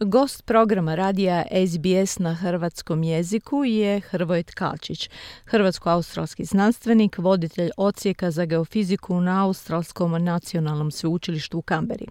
Gost programa radija SBS na hrvatskom jeziku je Hrvoje Tkalčić, hrvatsko-australski znanstvenik, voditelj ocijeka za geofiziku na Australskom nacionalnom sveučilištu u Kamberi.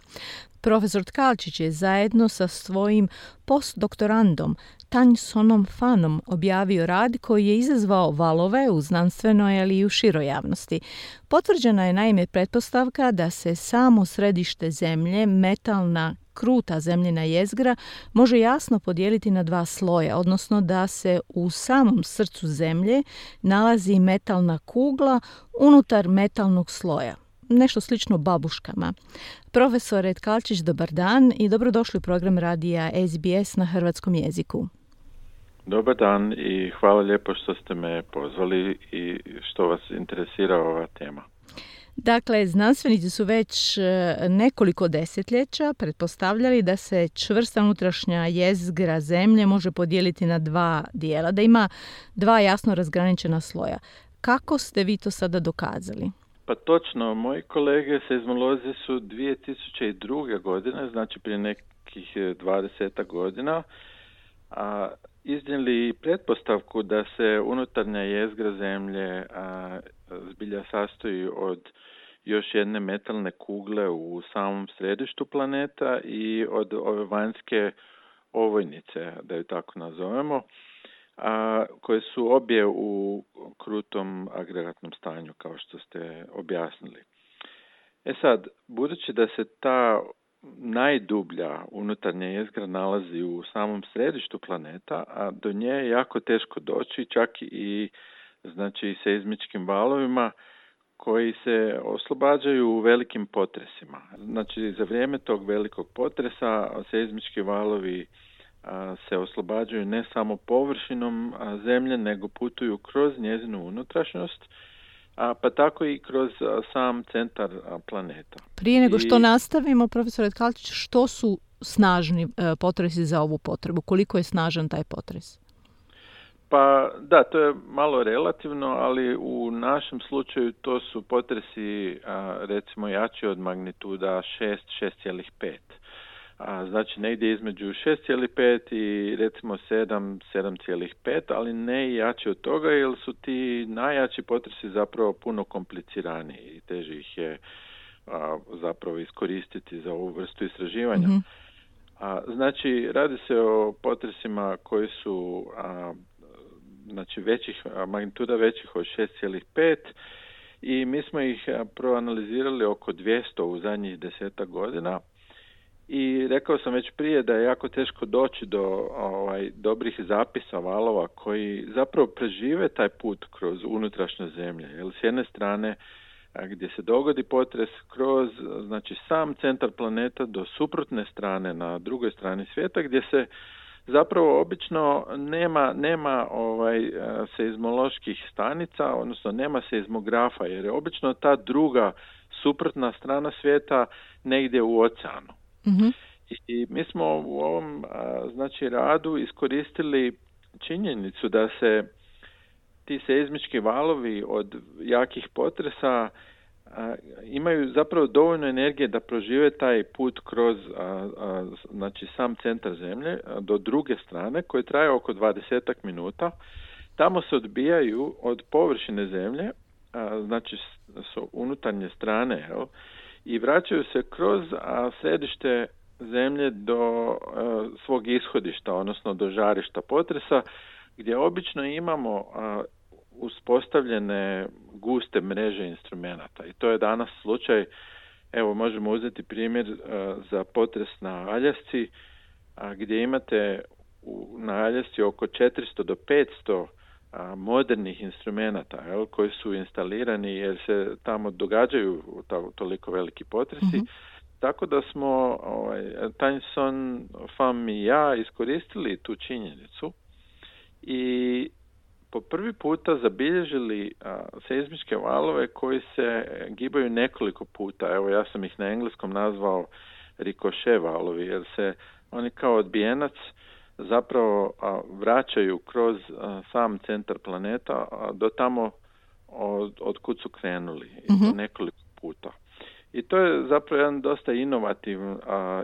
Profesor Tkalčić je zajedno sa svojim postdoktorandom Tanjsonom Fanom objavio rad koji je izazvao valove u znanstvenoj ali i u široj javnosti. Potvrđena je naime pretpostavka da se samo središte zemlje, metalna kruta zemljina jezgra može jasno podijeliti na dva sloja, odnosno da se u samom srcu zemlje nalazi metalna kugla unutar metalnog sloja nešto slično babuškama. Profesor Etkalčić, dobar dan i dobrodošli u program radija SBS na hrvatskom jeziku. Dobar dan i hvala lijepo što ste me pozvali i što vas interesira ova tema. Dakle, znanstvenici su već e, nekoliko desetljeća pretpostavljali da se čvrsta unutrašnja jezgra zemlje može podijeliti na dva dijela, da ima dva jasno razgraničena sloja. Kako ste vi to sada dokazali? Pa točno, moji kolege seizmolozi su 2002. godine, znači prije nekih 20 godina, a, iznijeli pretpostavku da se unutarnja jezgra zemlje a, zbilja sastoji od još jedne metalne kugle u samom središtu planeta i od ove vanjske ovojnice, da ju tako nazovemo, a, koje su obje u krutom agregatnom stanju, kao što ste objasnili. E sad, budući da se ta najdublja unutarnja jezgra nalazi u samom središtu planeta, a do nje je jako teško doći, čak i znači seizmičkim valovima, koji se oslobađaju u velikim potresima. Znači, za vrijeme tog velikog potresa seizmički valovi se oslobađaju ne samo površinom zemlje, nego putuju kroz njezinu unutrašnjost, a pa tako i kroz sam centar planeta. Prije nego što nastavimo, profesor Etkalčić, što su snažni e, potresi za ovu potrebu? Koliko je snažan taj potres? Pa da, to je malo relativno, ali u našem slučaju to su potresi recimo jači od magnituda 6, 6,5. A, znači negdje između 6,5 i recimo 7, 7,5, ali ne i jači od toga jer su ti najjači potresi zapravo puno komplicirani i teže ih je a, zapravo iskoristiti za ovu vrstu istraživanja. mm A, znači, radi se o potresima koji su a, znači većih, magnituda većih od 6,5 i mi smo ih proanalizirali oko 200 u zadnjih deseta godina i rekao sam već prije da je jako teško doći do ovaj, dobrih zapisa valova koji zapravo prežive taj put kroz unutrašnje zemlje. Jer s jedne strane gdje se dogodi potres kroz znači sam centar planeta do suprotne strane na drugoj strani svijeta gdje se zapravo obično nema, nema ovaj, seizmoloških stanica, odnosno nema seizmografa, jer je obično ta druga suprotna strana svijeta negdje u oceanu. Mm I, mi smo u ovom znači radu iskoristili činjenicu da se ti seizmički valovi od jakih potresa imaju zapravo dovoljno energije da prožive taj put kroz znači sam centar zemlje do druge strane koji traje oko 20 minuta. Tamo se odbijaju od površine zemlje, znači su unutarnje strane, jel, i vraćaju se kroz središte zemlje do svog ishodišta, odnosno do žarišta potresa, gdje obično imamo uspostavljene guste mreže instrumenata. I to je danas slučaj. Evo možemo uzeti primjer uh, za potres na Aljasci a, gdje imate u, na Aljasci oko 400 do 500 a, modernih instrumenata jel, koji su instalirani jer se tamo događaju to, toliko veliki potresi mm tako da smo ovaj, Tanjson, Fam i ja iskoristili tu činjenicu i po prvi puta zabilježili a, seizmičke valove koji se gibaju nekoliko puta. Evo ja sam ih na engleskom nazvao rikoše valovi jer se oni kao odbijenac zapravo vraćaju kroz sam centar planeta do tamo od, od kud su krenuli mm nekoliko puta. I to je zapravo jedan dosta inovativ,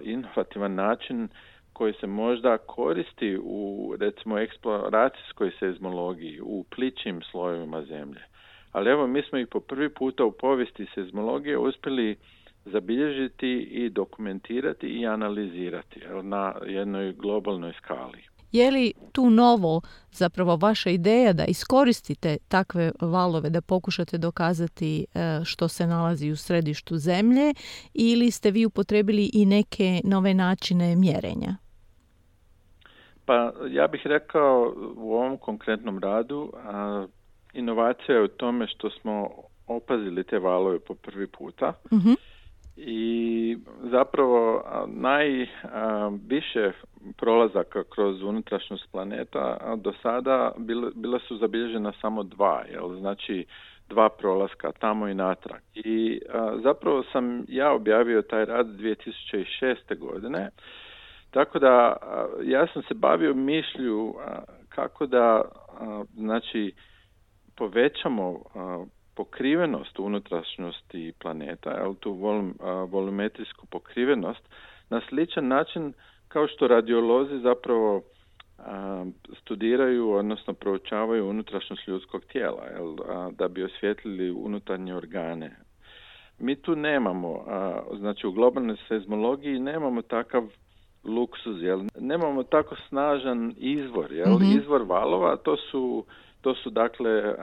inovativan način koji se možda koristi u recimo eksploracijskoj seizmologiji u plićim slojevima zemlje. Ali evo mi smo ih po prvi puta u povijesti seizmologije uspjeli zabilježiti i dokumentirati i analizirati na jednoj globalnoj skali. Je li tu novo zapravo vaša ideja da iskoristite takve valove, da pokušate dokazati e, što se nalazi u središtu zemlje ili ste vi upotrebili i neke nove načine mjerenja? Pa ja bih rekao u ovom konkretnom radu a, inovacija je u tome što smo opazili te valove po prvi puta. uh i zapravo najviše prolazaka kroz unutrašnjost planeta do sada bila, su zabilježena samo dva, jel? znači dva prolaska tamo i natrag. I zapravo sam ja objavio taj rad 2006. godine, tako da ja sam se bavio mišlju kako da znači povećamo pokrivenost unutrašnjosti planeta, jel, tu volum, volumetrijsku pokrivenost, na sličan način kao što radiolozi zapravo studiraju, odnosno proučavaju unutrašnjost ljudskog tijela, jel, da bi osvijetlili unutarnje organe. Mi tu nemamo, znači u globalnoj seizmologiji nemamo takav luksuz, jel, nemamo tako snažan izvor, jel, mhm. izvor valova, to su to su dakle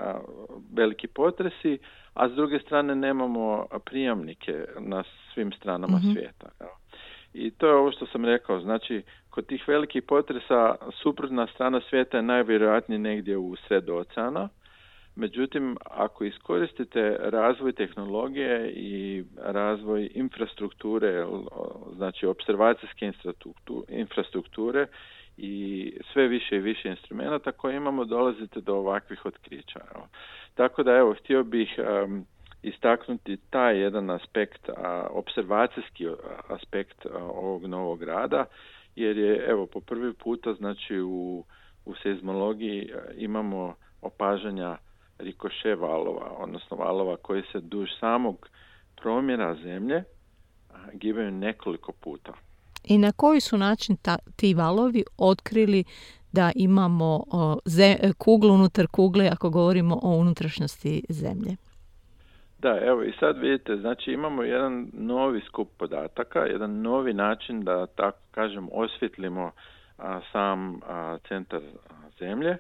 veliki potresi, a s druge strane nemamo prijamnike na svim stranama mm svijeta. I to je ovo što sam rekao, znači kod tih velikih potresa suprotna strana svijeta je najvjerojatnije negdje u sredu oceana, međutim ako iskoristite razvoj tehnologije i razvoj infrastrukture, znači observacijske infrastrukture i sve više i više instrumenta koje imamo dolazite do ovakvih otkrića. Tako da evo htio bih istaknuti taj jedan aspekt, a, observacijski aspekt ovog novog rada jer je evo po prvi puta znači u, u seizmologiji imamo opažanja rikoše valova, odnosno valova koji se duž samog promjera zemlje gibaju nekoliko puta i na koji su način ta, ti valovi otkrili da imamo o, kuglu unutar kugle ako govorimo o unutrašnjosti zemlje? Da, evo i sad vidite, znači imamo jedan novi skup podataka, jedan novi način da tako kažem osvjetlimo sam centar zemlje.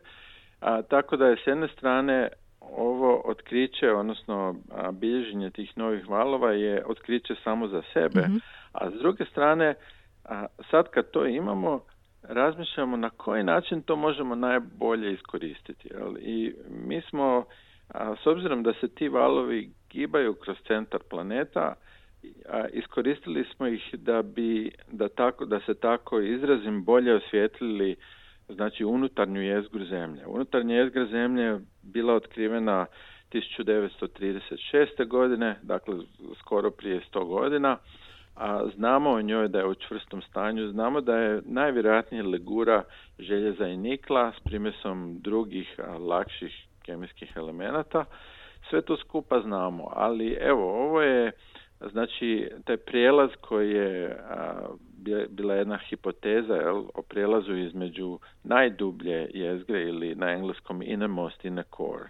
A, tako da je s jedne strane ovo otkriće, odnosno bilježenje tih novih valova je otkriće samo za sebe, mhm. a s druge strane sad kad to imamo, razmišljamo na koji način to možemo najbolje iskoristiti. I mi smo, s obzirom da se ti valovi gibaju kroz centar planeta, iskoristili smo ih da bi, da, tako, da se tako izrazim, bolje osvijetlili znači unutarnju jezgru zemlje. Unutarnja jezgra zemlje je bila otkrivena 1936. godine, dakle skoro prije 100 godina, a znamo o njoj da je u čvrstom stanju, znamo da je najvjerojatnije legura željeza i nikla s primjesom drugih lakših kemijskih elemenata. Sve to skupa znamo, ali evo, ovo je znači taj prijelaz koji je bila jedna hipoteza jel, o prijelazu između najdublje jezgre ili na engleskom innermost inner core.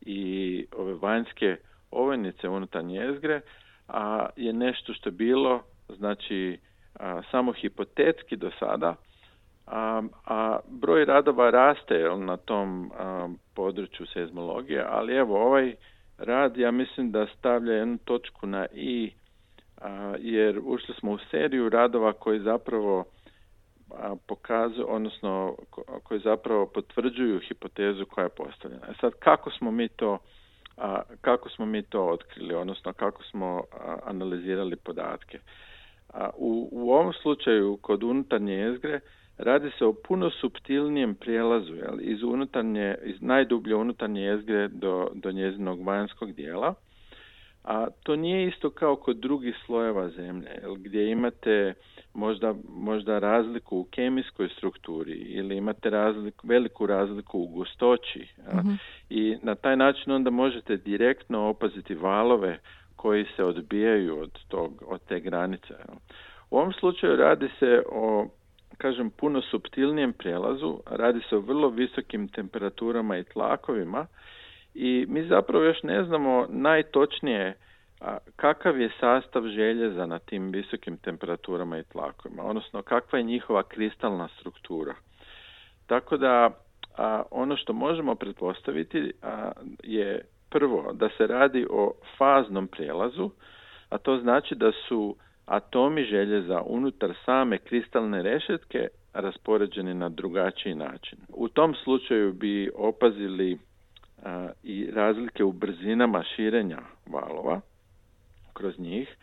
I ove vanjske ovojnice unutar jezgre, a, je nešto što je bilo znači a, samo hipotetski do sada, a, a broj radova raste na tom području seizmologije, ali evo ovaj rad ja mislim da stavlja jednu točku na i jer ušli smo u seriju radova koji zapravo pokazuju, odnosno koji zapravo potvrđuju hipotezu koja je postavljena. E sad kako smo mi to a, kako smo mi to otkrili, odnosno kako smo analizirali podatke. A, u, u ovom slučaju kod unutarnje jezgre radi se o puno subtilnijem prijelazu jel, iz, unutarnje, iz najdublje unutarnje jezgre do, do njezinog vanjskog dijela. A to nije isto kao kod drugih slojeva zemlje, gdje imate možda, možda razliku u kemijskoj strukturi ili imate razliku, veliku razliku u gustoći. Mhm. I na taj način onda možete direktno opaziti valove koji se odbijaju od, tog, od te granice. U ovom slučaju radi se o kažem, puno subtilnijem prijelazu. Radi se o vrlo visokim temperaturama i tlakovima i mi zapravo još ne znamo najtočnije kakav je sastav željeza na tim visokim temperaturama i tlakovima, odnosno kakva je njihova kristalna struktura. Tako da a, ono što možemo pretpostaviti a, je prvo da se radi o faznom prijelazu, a to znači da su atomi željeza unutar same kristalne rešetke raspoređeni na drugačiji način. U tom slučaju bi opazili razlike u brzinama širenja valova kroz njih,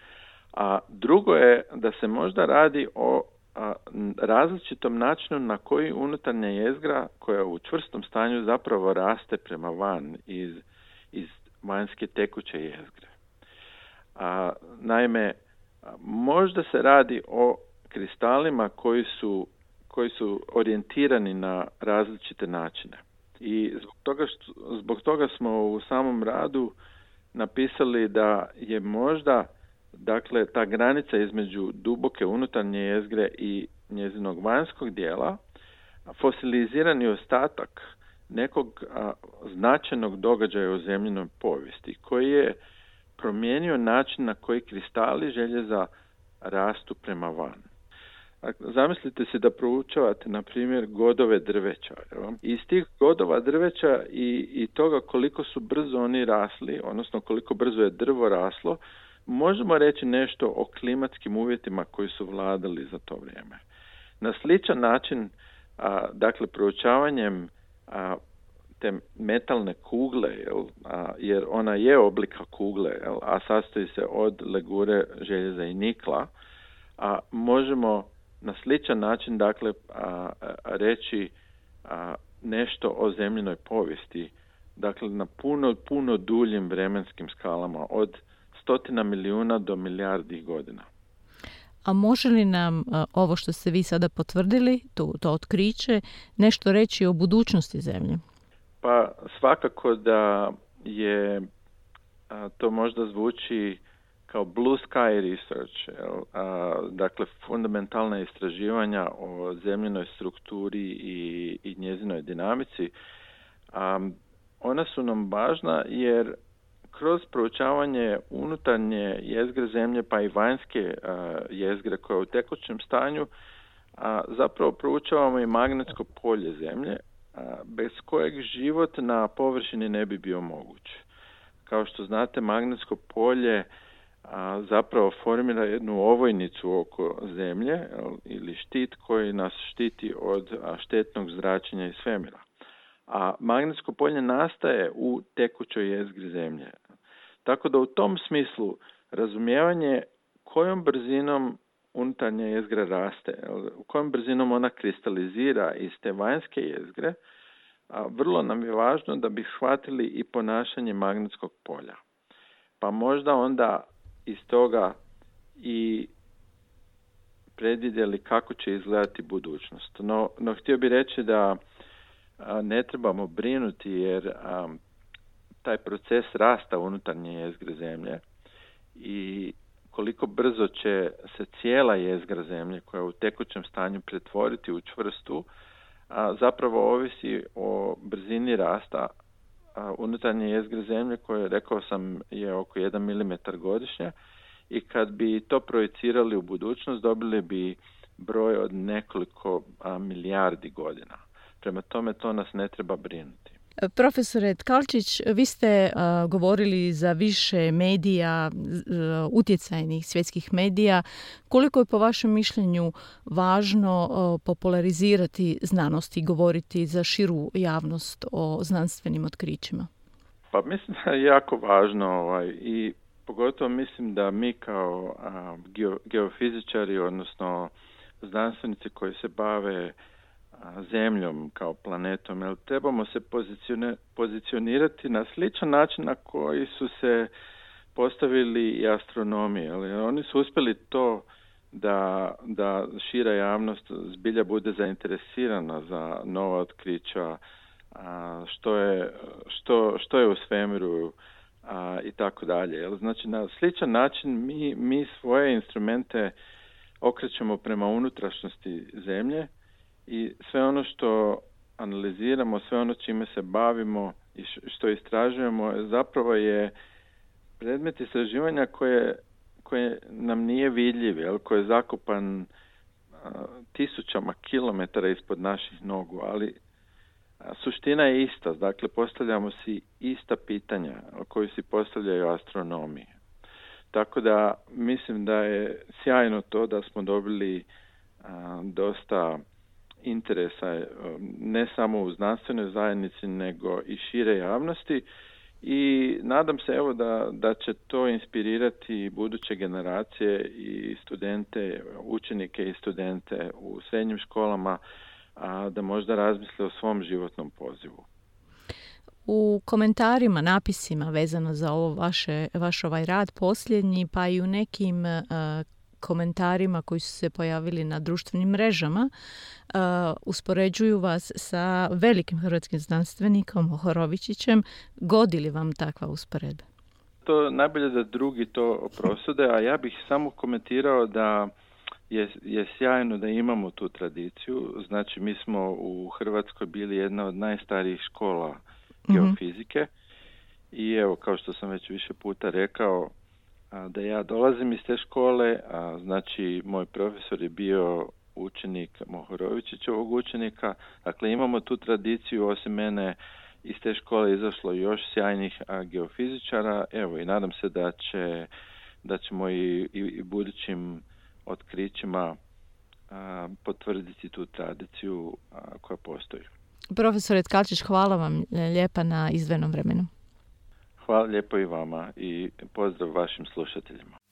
a drugo je da se možda radi o različitom načinu na koji unutarnja jezgra koja u čvrstom stanju zapravo raste prema van iz, iz vanjske tekuće jezgre. A, naime, možda se radi o kristalima koji su, koji su orijentirani na različite načine. I zbog toga, što, zbog toga smo u samom radu napisali da je možda dakle ta granica između duboke unutarnje jezgre i njezinog vanjskog dijela fosilizirani ostatak nekog a, značajnog događaja u zemljenoj povijesti koji je promijenio način na koji kristali željeza rastu prema van. Zamislite se da proučavate, na primjer, godove drveća. Iz tih godova drveća i, i toga koliko su brzo oni rasli, odnosno koliko brzo je drvo raslo, možemo reći nešto o klimatskim uvjetima koji su vladali za to vrijeme. Na sličan način, a, dakle, proučavanjem a, te metalne kugle, jel, a, jer ona je oblika kugle, jel, a sastoji se od legure, željeza i nikla, a možemo na sličan način dakle a, reći a, nešto o zemljenoj povijesti, dakle na puno, puno duljim vremenskim skalama, od stotina milijuna do milijardi godina. A može li nam ovo što ste vi sada potvrdili, to, to otkriće, nešto reći o budućnosti zemlje? Pa svakako da je to možda zvuči kao blue sky research, a, dakle fundamentalna istraživanja o zemljenoj strukturi i, i njezinoj dinamici, a, ona su nam važna jer kroz proučavanje unutarnje jezgre zemlje pa i vanjske a, jezgre koje je u tekućem stanju, a, zapravo proučavamo i magnetsko polje zemlje, a, bez kojeg život na površini ne bi bio moguć. Kao što znate, magnetsko polje a, zapravo formira jednu ovojnicu oko zemlje ili štit koji nas štiti od štetnog zračenja iz svemira. A magnetsko polje nastaje u tekućoj jezgri zemlje. Tako da u tom smislu razumijevanje kojom brzinom unutarnja jezgra raste, u kojom brzinom ona kristalizira iz te vanjske jezgre, a vrlo nam je važno da bi shvatili i ponašanje magnetskog polja. Pa možda onda iz toga i predvidjeli kako će izgledati budućnost. No, no htio bih reći da ne trebamo brinuti jer taj proces rasta unutarnje jezgre zemlje i koliko brzo će se cijela jezgra zemlje koja je u tekućem stanju pretvoriti u čvrstu, a zapravo ovisi o brzini rasta unutarnje jezgre zemlje koje, rekao sam, je oko 1 mm godišnje i kad bi to projicirali u budućnost dobili bi broj od nekoliko milijardi godina. Prema tome to nas ne treba brinuti. Profesore Tkalčić, vi ste govorili za više medija, utjecajnih svjetskih medija. Koliko je po vašem mišljenju važno popularizirati znanost i govoriti za širu javnost o znanstvenim otkrićima? Pa mislim da je jako važno ovaj, i pogotovo mislim da mi kao geofizičari, odnosno znanstvenici koji se bave zemljom kao planetom, jer trebamo se pozicionirati na sličan način na koji su se postavili i astronomi. Jer oni su uspjeli to da, da šira javnost zbilja bude zainteresirana za nova otkrića, što je, što, što je u svemiru i tako dalje. Znači na sličan način mi, mi svoje instrumente okrećemo prema unutrašnjosti zemlje i sve ono što analiziramo, sve ono čime se bavimo i što istražujemo zapravo je predmet istraživanja koje, koje nam nije vidljiv, jel, koje je zakopan tisućama kilometara ispod naših nogu, ali suština je ista, dakle postavljamo si ista pitanja koju si postavljaju astronomi. Tako da mislim da je sjajno to da smo dobili dosta interesa ne samo u znanstvenoj zajednici nego i šire javnosti i nadam se evo da, da će to inspirirati buduće generacije i studente, učenike i studente u srednjim školama a, da možda razmisle o svom životnom pozivu. U komentarima, napisima vezano za ovo vaše, vaš ovaj rad posljednji, pa i u nekim komentarima koji su se pojavili na društvenim mrežama uh, uspoređuju vas sa velikim hrvatskim znanstvenikom Horovićićem. Godi li vam takva usporedba? To najbolje da drugi to prosude, a ja bih samo komentirao da je, je sjajno da imamo tu tradiciju. Znači, mi smo u Hrvatskoj bili jedna od najstarijih škola mhm. geofizike i evo, kao što sam već više puta rekao, da ja dolazim iz te škole, a znači moj profesor je bio učenik Mohorovićićevog učenika, dakle imamo tu tradiciju, osim mene iz te škole izašlo još sjajnih geofizičara, evo i nadam se da će da ćemo i, i, budućim otkrićima a, potvrditi tu tradiciju koja postoji. Profesor Tkalčić, hvala vam lijepa na izvenom vremenu. Hvala lijepo i vama i pozdrav vašim slušateljima.